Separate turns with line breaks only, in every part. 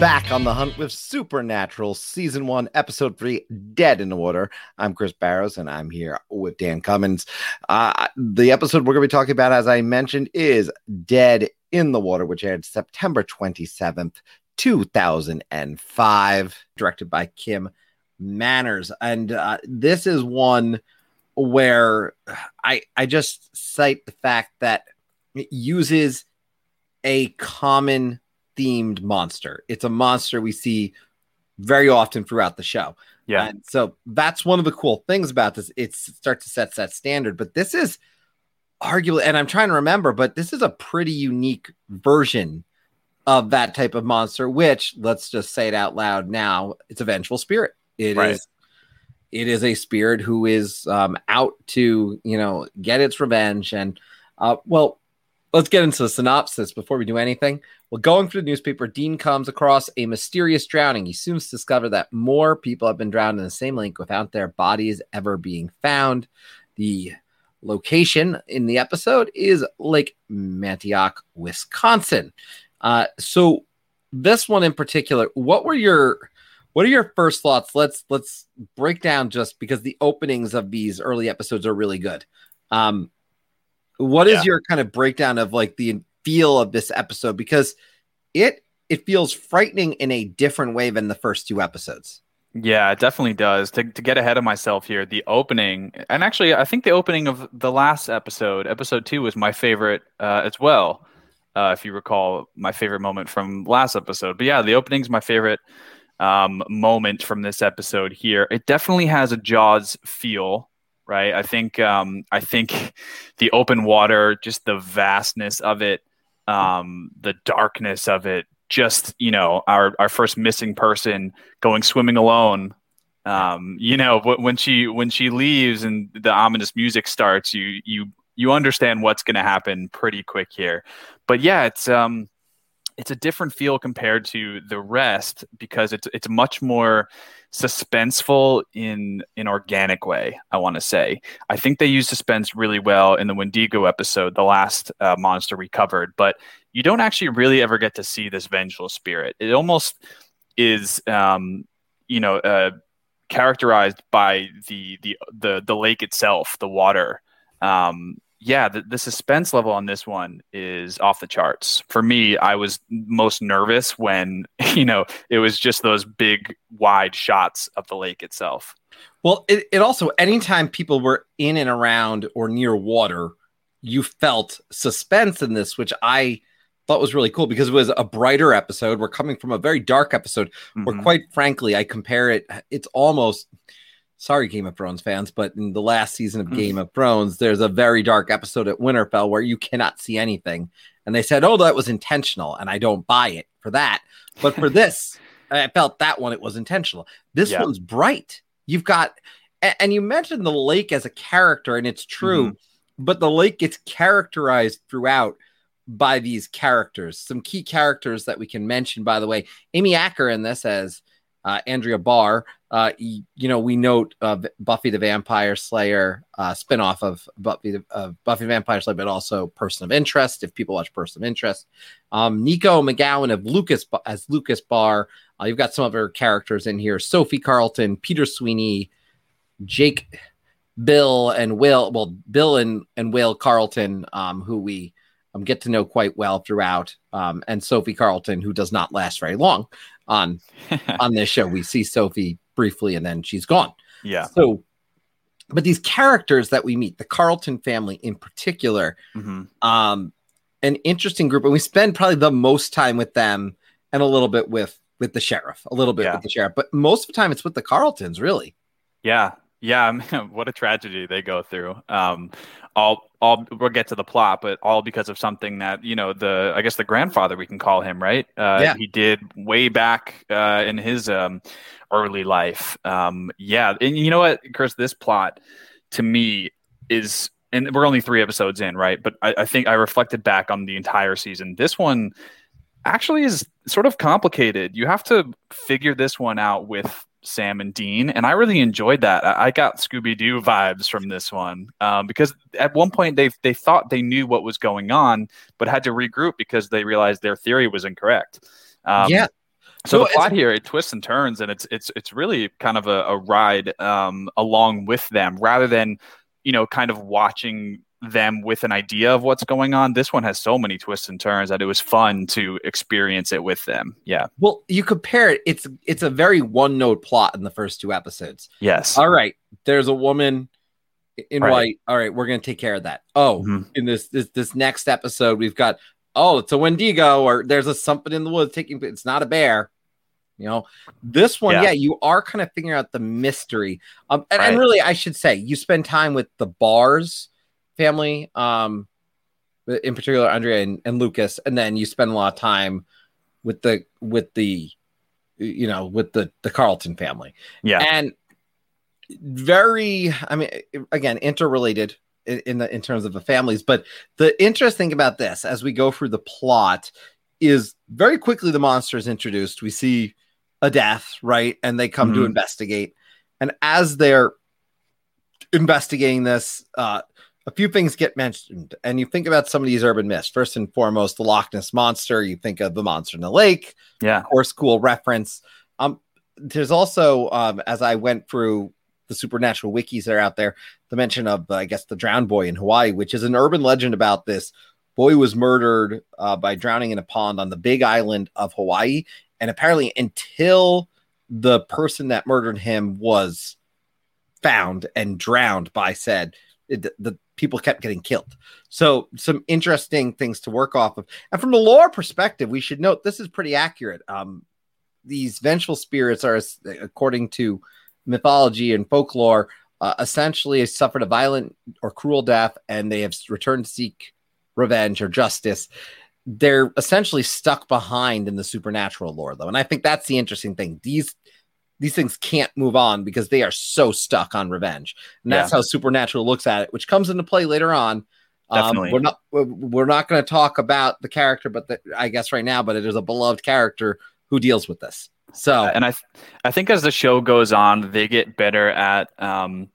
back on the hunt with Supernatural Season 1, Episode 3, Dead in the Water. I'm Chris Barrows and I'm here with Dan Cummins. Uh, the episode we're going to be talking about, as I mentioned, is Dead in the Water, which aired September 27th, 2005, directed by Kim Manners. And uh, this is one where I, I just cite the fact that it uses a common themed monster. It's a monster we see very often throughout the show.
Yeah.
And so that's one of the cool things about this. It starts to set that standard, but this is arguably, and I'm trying to remember, but this is a pretty unique version of that type of monster, which let's just say it out loud now. It's a vengeful spirit. It
Right.
is. It is a spirit who is um, out to, you know, get its revenge. And, uh, well, let's get into the synopsis before we do anything. Well, going through the newspaper, Dean comes across a mysterious drowning. He soon discovers that more people have been drowned in the same lake without their bodies ever being found. The location in the episode is Lake Manitoc, Wisconsin. Uh, so this one in particular, what were your what are your first thoughts? Let's let's break down just because the openings of these early episodes are really good. Um, what is
Yeah.
your kind of breakdown of like the feel of this episode because it it feels frightening in a different way than the first two episodes.
Yeah, it definitely does. To, to get ahead of myself here, the opening, and actually, I think the opening of the last episode, episode two, was my favorite uh, as well. Uh, if you recall, my favorite moment from last episode. But yeah, the opening's my favorite um, moment from this episode here. It definitely has a Jaws feel, right? I think, um, I think the open water, just the vastness of it, um, the darkness of it, just you know, our our first missing person going swimming alone um you know when she when she leaves and the ominous music starts you you you understand what's going to happen pretty quick here but yeah it's um it's a different feel compared to the rest because it's it's much more suspenseful in an organic way i want to say i think they use suspense really well in the wendigo episode the last uh, monster we covered but you don't actually really ever get to see this vengeful spirit it almost is um you know uh characterized by the the the the lake itself, the water. Um, yeah, the, the suspense level on this one is off the charts. For me, I was most nervous when you know it was just those big wide shots of the lake itself.
Well, it, it also anytime people were in and around or near water, you felt suspense in this, which I thought was really cool because it was a brighter episode. We're coming from a very dark episode where
Mhm.
quite frankly, I compare it, it's almost sorry, Game of Thrones fans, but in the last season of
Mm.
Game of Thrones, there's a very dark episode at Winterfell where you cannot see anything. And they said, Oh, that was intentional, and I don't buy it for that. But for this, I felt that one it was intentional. This
Yeah.
one's bright. You've got and you mentioned the lake as a character, and it's true, but the lake gets characterized throughout by these characters. Some key characters that we can mention, by the way, Amy Acker in this as uh, Andrea Barr. Uh, you know, we note uh, Buffy the Vampire Slayer uh, spinoff of Buffy of Buffy the Vampire Slayer, but also Person of Interest. If people watch Person of Interest, um, Nico McEown of Lucas as Lucas Barr. Uh, you've got some other characters in here: Sophie Carlton, Peter Sweeney, Jake, Bill, and Will. Well, Bill and and Will Carlton, um, who we um, get to know quite well throughout, um, and Sophie Carlton, who does not last very long on on this show. We see Sophie briefly, and then she's gone.
yeah.
So, but these characters that we meet, the Carlton family in particular,
hmm
um, an interesting group, and we spend probably the most time with them, and a little bit with with the sheriff, a little bit
Yeah.
with the sheriff, but most of the time it's with the Carltons, really.
Yeah, yeah. Man, what a tragedy they go through. Um, all, all. We'll get to the plot, but all because of something that you know the. I guess the grandfather we can call him, right? Uh,
Yeah.
He did way back uh, in his um, early life. Um, yeah, and you know what, Chris? This plot to me is, and we're only three episodes in, right? But I, I think I reflected back on the entire season. This one actually is sort of complicated. You have to figure this one out with Sam and Dean, and I really enjoyed that. I, got Scooby Doo vibes from this one um, because at one point they they thought they knew what was going on, but had to regroup because they realized their theory was incorrect. Um,
yeah.
So the plot here it twists and turns, and it's it's it's really kind of a, a ride um, along with them, rather than you know kind of watching them with an idea of what's going on. This one has so many twists and turns that it was fun to experience it with them. Yeah.
Well, you compare it, it's it's a very one note plot in the first two episodes.
Yes.
All right. There's a woman in right. white. All right, we're gonna take care of that. Oh, mm-hmm. in this this this next episode, we've got oh, it's a Wendigo, or there's a something in the woods taking it's not a bear. You know, this one, yeah, yeah you are kind of figuring out the mystery. Um, and, right. and really, I should say, you spend time with the Barrs family, um, in particular Andrea and, and Lucas, and then you spend a lot of time with the with the you know with the the Carlton family.
Yeah,
and very, I mean, again, interrelated in, the in terms of the families. But the interesting about this, as we go through the plot, is very quickly the monster is introduced. We see a death, right, and they come mm-hmm. to investigate. And as they're investigating this, uh, a few things get mentioned, and you think about some of these urban myths. First and foremost, the Loch Ness monster. You think of the monster in the lake.
Yeah,
of course, cool reference. Um, there's also, um, as I went through the supernatural wikis that are out there, the mention of, uh, I guess, the drowned boy in Hawaii, which is an urban legend about this boy was murdered uh, by drowning in a pond on the Big Island of Hawaii, and apparently, until the person that murdered him was found and drowned by said it, the people kept getting killed. So some interesting things to work off of. And from the lore perspective, we should note this is pretty accurate. Um, these vengeful spirits are, according to mythology and folklore, uh, essentially suffered a violent or cruel death, and they have returned to seek revenge or justice. They're essentially stuck behind in the supernatural lore, though, and I think that's the interesting thing. These these things can't move on because they are so stuck on revenge. And that's yeah. how Supernatural looks at it, which comes into play later on. Um, we're not we're not going to talk about the character, but the, I guess right now, but it is a beloved character who deals with this. So,
and I, th- I think as the show goes on, they get better at um,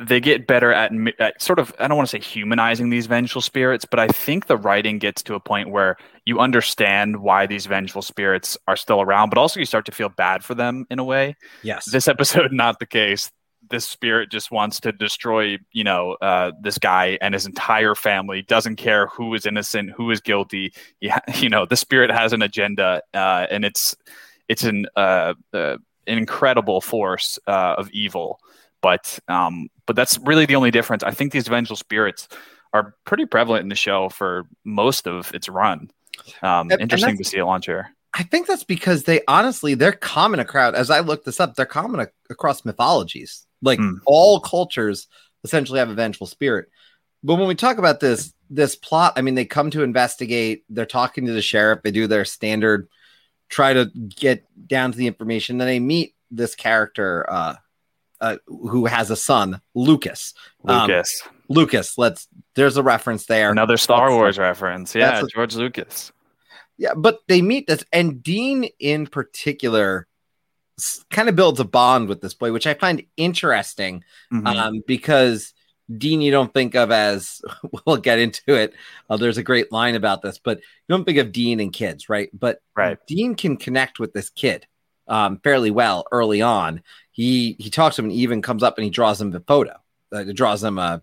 they get better at, at, sort of I don't want to say humanizing these vengeful spirits, but I think the writing gets to a point where you understand why these vengeful spirits are still around, but also you start to feel bad for them in a way.
Yes.
This episode not the case. This spirit just wants to destroy, you know, uh, this guy and his entire family. Doesn't care who is innocent, who is guilty. Yeah, you know, the spirit has an agenda, uh, and it's it's an uh, uh an incredible force uh, of evil but um, but that's really the only difference. I think these vengeful spirits are pretty prevalent in the show for most of its run. Um, and, interesting and to see a launch here.
I think that's because they honestly they're common across. As I look this up, they're common across mythologies. Like mm. all cultures essentially have a vengeful spirit. But when we talk about this this plot, I mean, they come to investigate. They're talking to the sheriff. They do their standard, try to get down to the information. Then they meet this character, uh, uh, who has a son, Lucas.
Um, Lucas.
Um, Lucas. Let's. There's a reference there.
Another Star Wars reference. Yeah, a, George Lucas.
Yeah, but they meet this, and Dean in particular kind of builds a bond with this boy, which I find interesting mm-hmm. um, because Dean you don't think of as we'll get into it. Uh, there's a great line about this, but you don't think of Dean and kids, right? But
right.
Dean can connect with this kid um, fairly well early on. He he talks to him and even comes up and he draws him a photo. Uh, draws him a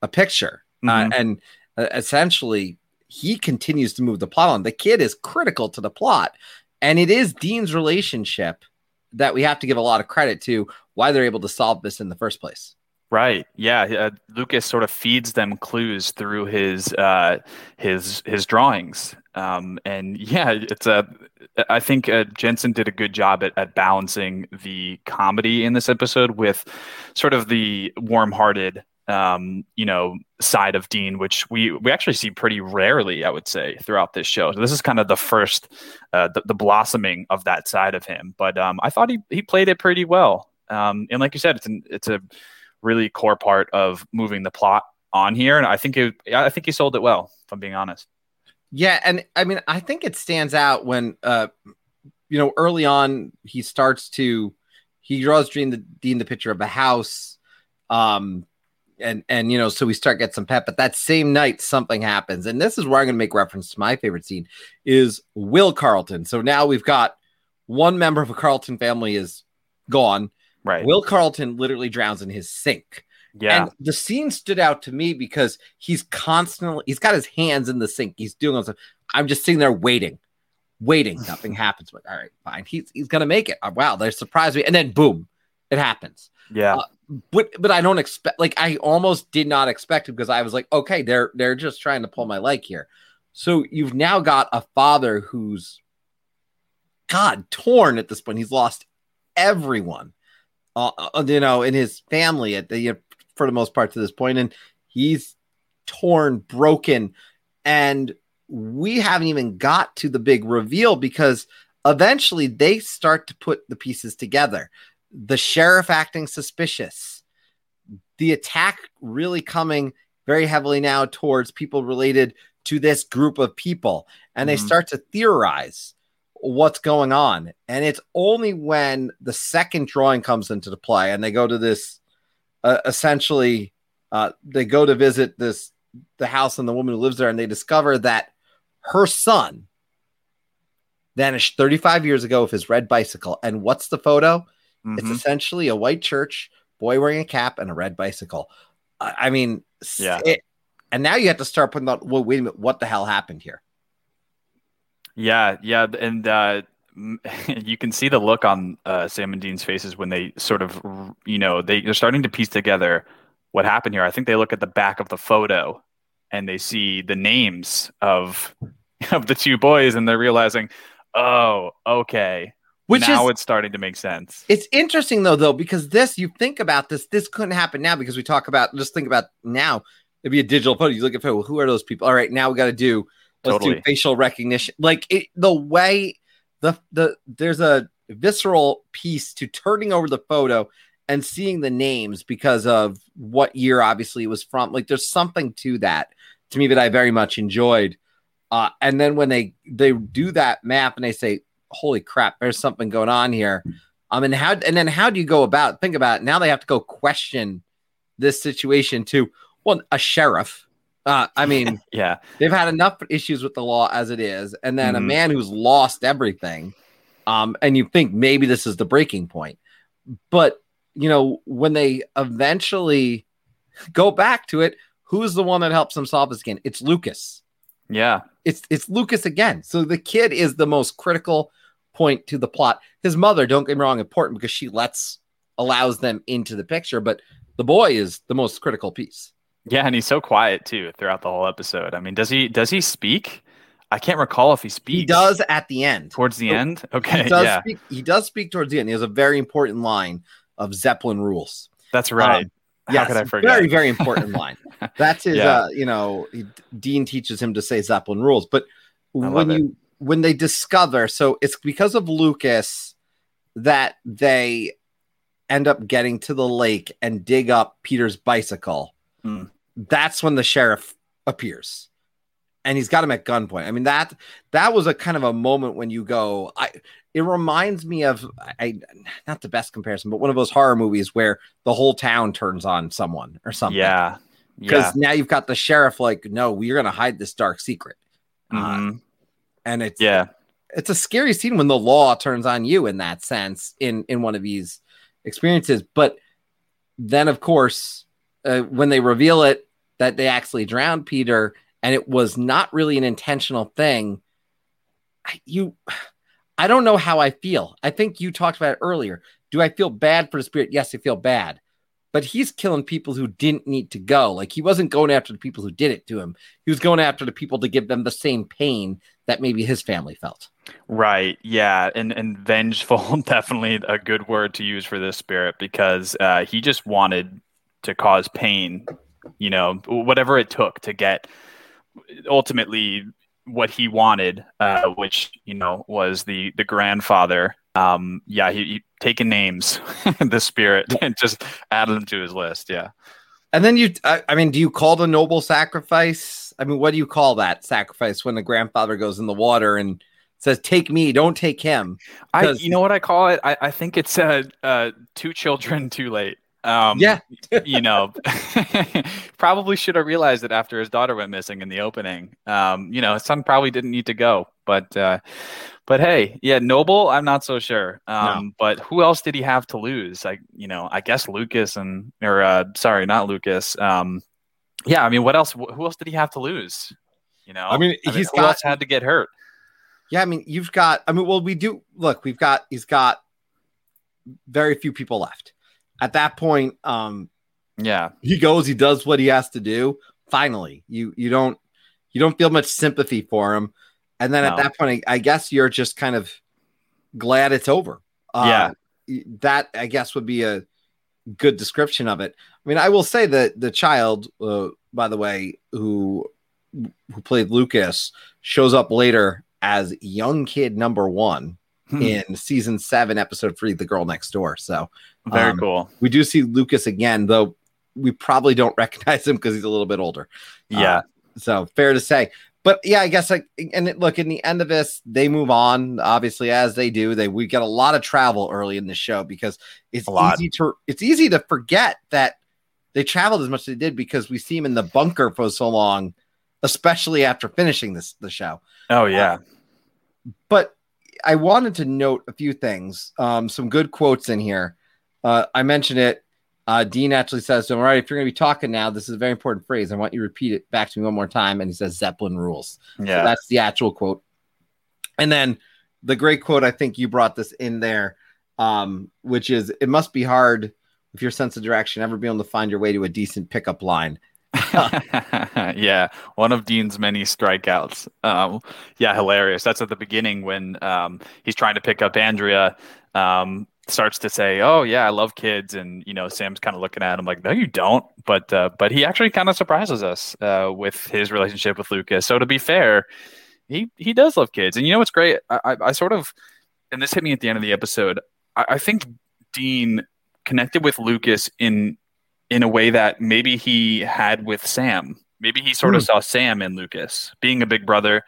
a picture, uh, mm-hmm. uh, and uh, essentially he continues to move the plot on. The kid is critical to the plot, and it is Dean's relationship that we have to give a lot of credit to why they're able to solve this in the first place.
Right. Yeah. Uh, Lucas sort of feeds them clues through his uh, his his drawings, um, and yeah, it's a. I think uh, Jensen did a good job at, at balancing the comedy in this episode with sort of the warm-hearted, um, you know, side of Dean, which we we actually see pretty rarely, I would say, throughout this show. So this is kind of the first, uh, the, the blossoming of that side of him. But um, I thought he he played it pretty well, um, and like you said, it's an, it's a really core part of moving the plot on here. And I think it, I think he sold it well, if I'm being honest.
Yeah, and I mean, I think it stands out when, uh, you know, early on he starts to he draws Dean the Dean the picture of a house, um, and and you know, so we start get some pep. But that same night, something happens, and this is where I'm going to make reference to my favorite scene is Will Carlton. So now we've got one member of a Carlton family is gone.
Right.
Will Carlton literally drowns in his sink.
yeah.
And the scene stood out to me because he's constantly he's got his hands in the sink. He's doing stuff. I'm just sitting there waiting, waiting. Nothing happens. But all right, fine. He's he's gonna make it. Oh, wow, they surprised me. And then boom, it happens.
yeah.
uh, But but I don't expect like I almost did not expect it because I was like, okay, they're they're just trying to pull my leg here. So you've now got a father who's God torn at this point. He's lost everyone, uh, uh, you know, in his family at the you know, for the most part to this point, and he's torn, broken, and we haven't even got to the big reveal because eventually they start to put the pieces together. The sheriff acting suspicious, the attack really coming very heavily now towards people related to this group of people, and they
Mhm.
start to theorize what's going on. And it's only when the second drawing comes into the play and they go to this uh, essentially uh, they go to visit this the house and the woman who lives there and they discover that her son vanished 35 years ago with his red bicycle and what's the photo it's
Mhm.
essentially a white church boy wearing a cap and a red bicycle i, I mean
Yeah.
it- and now you have to start putting out well wait a minute what the hell happened here
Yeah, yeah, and uh, you can see the look on uh, Sam and Dean's faces when they sort of, you know, they, they're starting to piece together what happened here. I think they look at the back of the photo and they see the names of of the two boys, and they're realizing, oh, okay,
which
now
is
it's starting to make sense.
It's interesting though, though, because this you think about this, this couldn't happen now because we talk about just think about now. It'd be a digital photo. You look at photo, who are those people? All right, now we got to do let's
Totally.
do facial recognition. Like it, the way the the there's a visceral piece to turning over the photo and seeing the names because of what year obviously it was from. Like there's something to that to me that I very much enjoyed. Uh, and then when they they do that map and they say, "Holy crap, there's something going on here," um, and how and then how do you go about? Think about it. Now they have to go question this situation to well, a sheriff. Uh, I mean,
Yeah,
they've had enough issues with the law as it is, and then a
Mhm.
man who's lost everything. Um, and you think maybe this is the breaking point, but you know when they eventually go back to it, who's the one that helps them solve this again? It's Lucas
yeah,
it's it's Lucas again. So the kid is the most critical point to the plot. His mother, don't get me wrong, important because she lets allows them into the picture, but the boy is the most critical piece.
Yeah, and he's so quiet too throughout the whole episode. I mean, does he does he speak? I can't recall if he speaks.
He does at the end.
towards the
So,
end. Okay,
He does
yeah,
speak. He does speak towards the end. He has a very important line of Zeppelin rules.
that's right. How
Yes,
could I forget?
very very important line. That's his.
Yeah.
Uh, you know, he, Dean teaches him to say Zeppelin rules, but when
it.
you when they discover, so it's because of Lucas that they end up getting to the lake and dig up Peter's bicycle.
Hmm.
That's when the sheriff appears. And he's got him at gunpoint. I mean that that was a kind of a moment when you go. I it reminds me of I not the best comparison, but one of those horror movies where the whole town turns on someone or something.
Yeah,
because
yeah.
now you've got the sheriff like, no, we're gonna hide this dark secret, uh,
Mhm.
and it's
yeah,
it's a scary scene when the law turns on you in that sense in in one of these experiences but then of course uh, when they reveal it that they actually drowned peter and it was not really an intentional thing. I- you i don't know how i feel. I think you talked about it earlier. Do i feel bad for the spirit? Yes i feel bad. But he's killing people who didn't need to go. Like he wasn't going after the people who did it to him. He was going after the people to give them the same pain that maybe his family felt.
Right. Yeah, and and vengeful definitely a good word to use for this spirit because uh, he just wanted to cause pain. You know, whatever it took to get ultimately what he wanted, uh, which you know was the the grandfather. Um, yeah, he, he taking names, the spirit, and just added them to his list. Yeah.
And then you, I, I mean, do you call the noble sacrifice? I mean, what do you call that sacrifice when the grandfather goes in the water and says, "Take me, don't take him"?
I,
'Cause-
you know what I call it? I, I think it's uh, uh, two children too late. Um,
Yeah.
you know, probably should have realized it after his daughter went missing in the opening. Um, you know, his son probably didn't need to go, but uh, but hey, yeah, Noble, I'm not so sure. Um, but who else did he have to lose? Like, you know, I guess Lucas and or uh, sorry, not Lucas. Um, yeah, I mean, what else? Who else did he have to lose? You know,
I mean, he's
who
got-
had to get hurt?
Yeah, I mean, you've got. I mean, well, we do look. We've got. He's got very few people left. At that point, um,
Yeah,
he goes. He does what he has to do. Finally, you you don't you don't feel much sympathy for him, and then at that point, I, I guess you're just kind of glad it's over. Uh, that I guess would be a good description of it. I mean, I will say that the child, uh, by the way, who who played Lucas, shows up later as young kid number one. In season seven, episode three, "The Girl Next Door." So
very
um,
cool.
we do see Lucas again, though we probably don't recognize him because he's a little bit older.
Yeah,
Uh, so fair to say. But yeah, I guess like and it, look in the end of this, they move on. Obviously, as they do, they we get a lot of travel early in the show because it's
A lot.
easy to it's easy to forget that they traveled as much as they did because we see them in the bunker for so long, especially after finishing this the show.
oh yeah,
But I wanted to note a few things. Um, some good quotes in here. Uh, I mentioned it. Uh, Dean actually says to him, All right, if you're going to be talking now, this is a very important phrase. I want you to repeat it back to me one more time. And he says, Zeppelin rules. So
yeah.
that's the actual quote. And then the great quote, I think you brought this in there, um, which is, It must be hard if your sense of direction, ever be able to find your way to a decent pickup line.
yeah, one of Dean's many strikeouts. Um, yeah, hilarious. That's at the beginning when um, he's trying to pick up Andrea. Um, starts to say, "Oh yeah, I love kids," and you know Sam's kind of looking at him like, "No, you don't." But uh, but he actually kind of surprises us uh, with his relationship with Lucas. So to be fair, he he does love kids, and you know what's great? I, I, I sort of, and this hit me at the end of the episode. I, I think Dean connected with Lucas in in a way that maybe he had with Sam. Maybe he sort of saw Sam in Lucas being a big brother.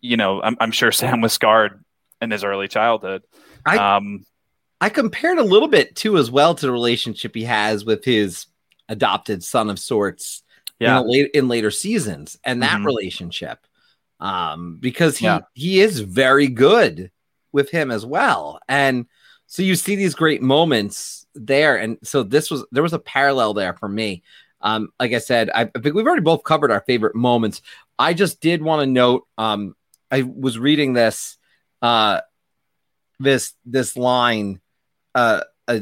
You know, I'm, I'm sure Sam was scarred in his early childhood.
I-
um,
I compared a little bit too, as well, to the relationship he has with his adopted son of sorts
yeah,
in, late, in later seasons and that
Mhm.
relationship um because he
Yeah.
he is very good with him as well and so you see these great moments there and so this was there was a parallel there for me um like i said i, I think we've already both covered our favorite moments i just did want to note um i was reading this uh this this line uh, uh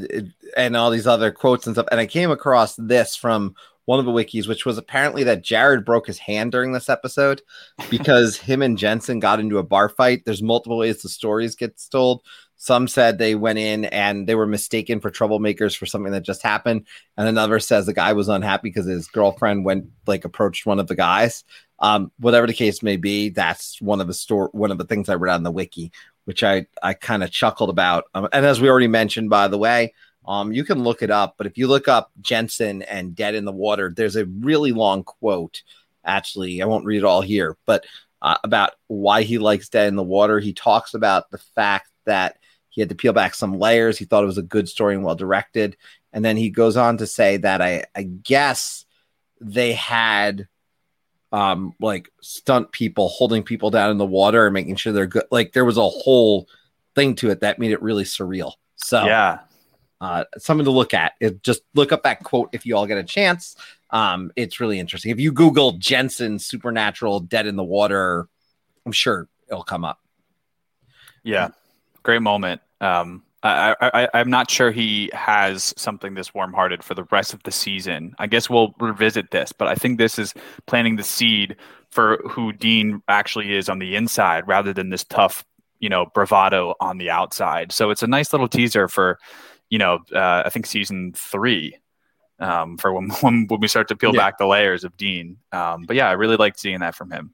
and all these other quotes and stuff and i came across this from one of the wikis, which was apparently that Jared broke his hand during this episode because him and Jensen got into a bar fight. There's multiple ways the stories get told. Some said they went in and they were mistaken for troublemakers for something that just happened, and another says the guy was unhappy because his girlfriend went like approached one of the guys. Um, whatever the case may be, that's one of the store one of the things I read on the wiki, which I I kind of chuckled about. Um, and as we already mentioned, by the way, um, you can look it up, but if you look up Jensen and Dead in the Water, there's a really long quote. Actually, I won't read it all here, but uh, about why he likes Dead in the Water. He talks about the fact that he had to peel back some layers. He thought it was a good story and well directed. And then he goes on to say that I, I guess they had um like stunt people holding people down in the water and making sure they're good. Like there was a whole thing to it that made it really surreal. So
yeah,
uh, something to look at. It, just look up that quote if you all get a chance. Um, it's really interesting. If you Google Jensen Supernatural Dead in the Water, I'm sure it'll come up.
yeah, great moment. Um, I, I, I, I'm not sure he has something this warm-hearted for the rest of the season. I guess we'll revisit this, but I think this is planting the seed for who Dean actually is on the inside, rather than this tough, you know, bravado on the outside. So it's a nice little teaser for, you know, uh, I think season three, um, for when, when when we start to peel
Yeah.
back the layers of Dean. Um, but yeah, I really liked seeing that from him.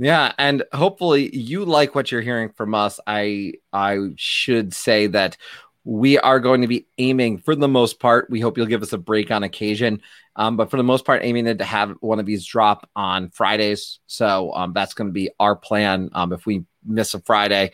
Yeah, and hopefully you like what you're hearing from us. I I should say that we are going to be aiming for the most part. We hope you'll give us a break on occasion, um, but for the most part, aiming to have one of these drop on Fridays. So um, that's going to be our plan. Um, if we miss a Friday,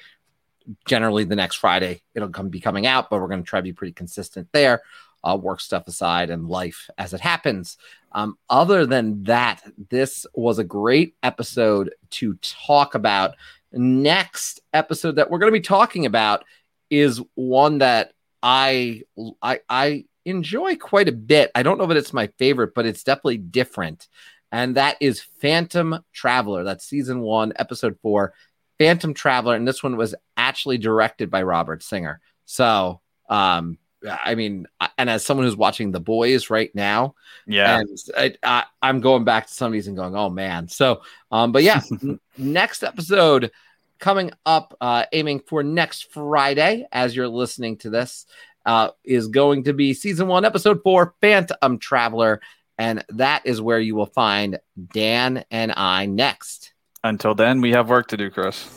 generally the next Friday it'll come be coming out, but we're going to try to be pretty consistent there. Uh, work stuff aside and life as it happens. Um, other than that, this was a great episode to talk about. Next episode that we're going to be talking about is one that I I I enjoy quite a bit. I don't know that it's my favorite, but it's definitely different. And that is Phantom Traveler. That's season one, episode four, Phantom Traveler. And this one was actually directed by Robert Singer. So, um, I mean, and as someone who's watching The Boys right now,
yeah,
and I, am going back to some of these and going, oh man. So, um, but yeah, next episode coming up, uh, aiming for next Friday as you're listening to this, uh, is going to be season one, episode four, Phantom Traveler. And that is where you will find Dan and I next.
Until then, we have work to do, Chris.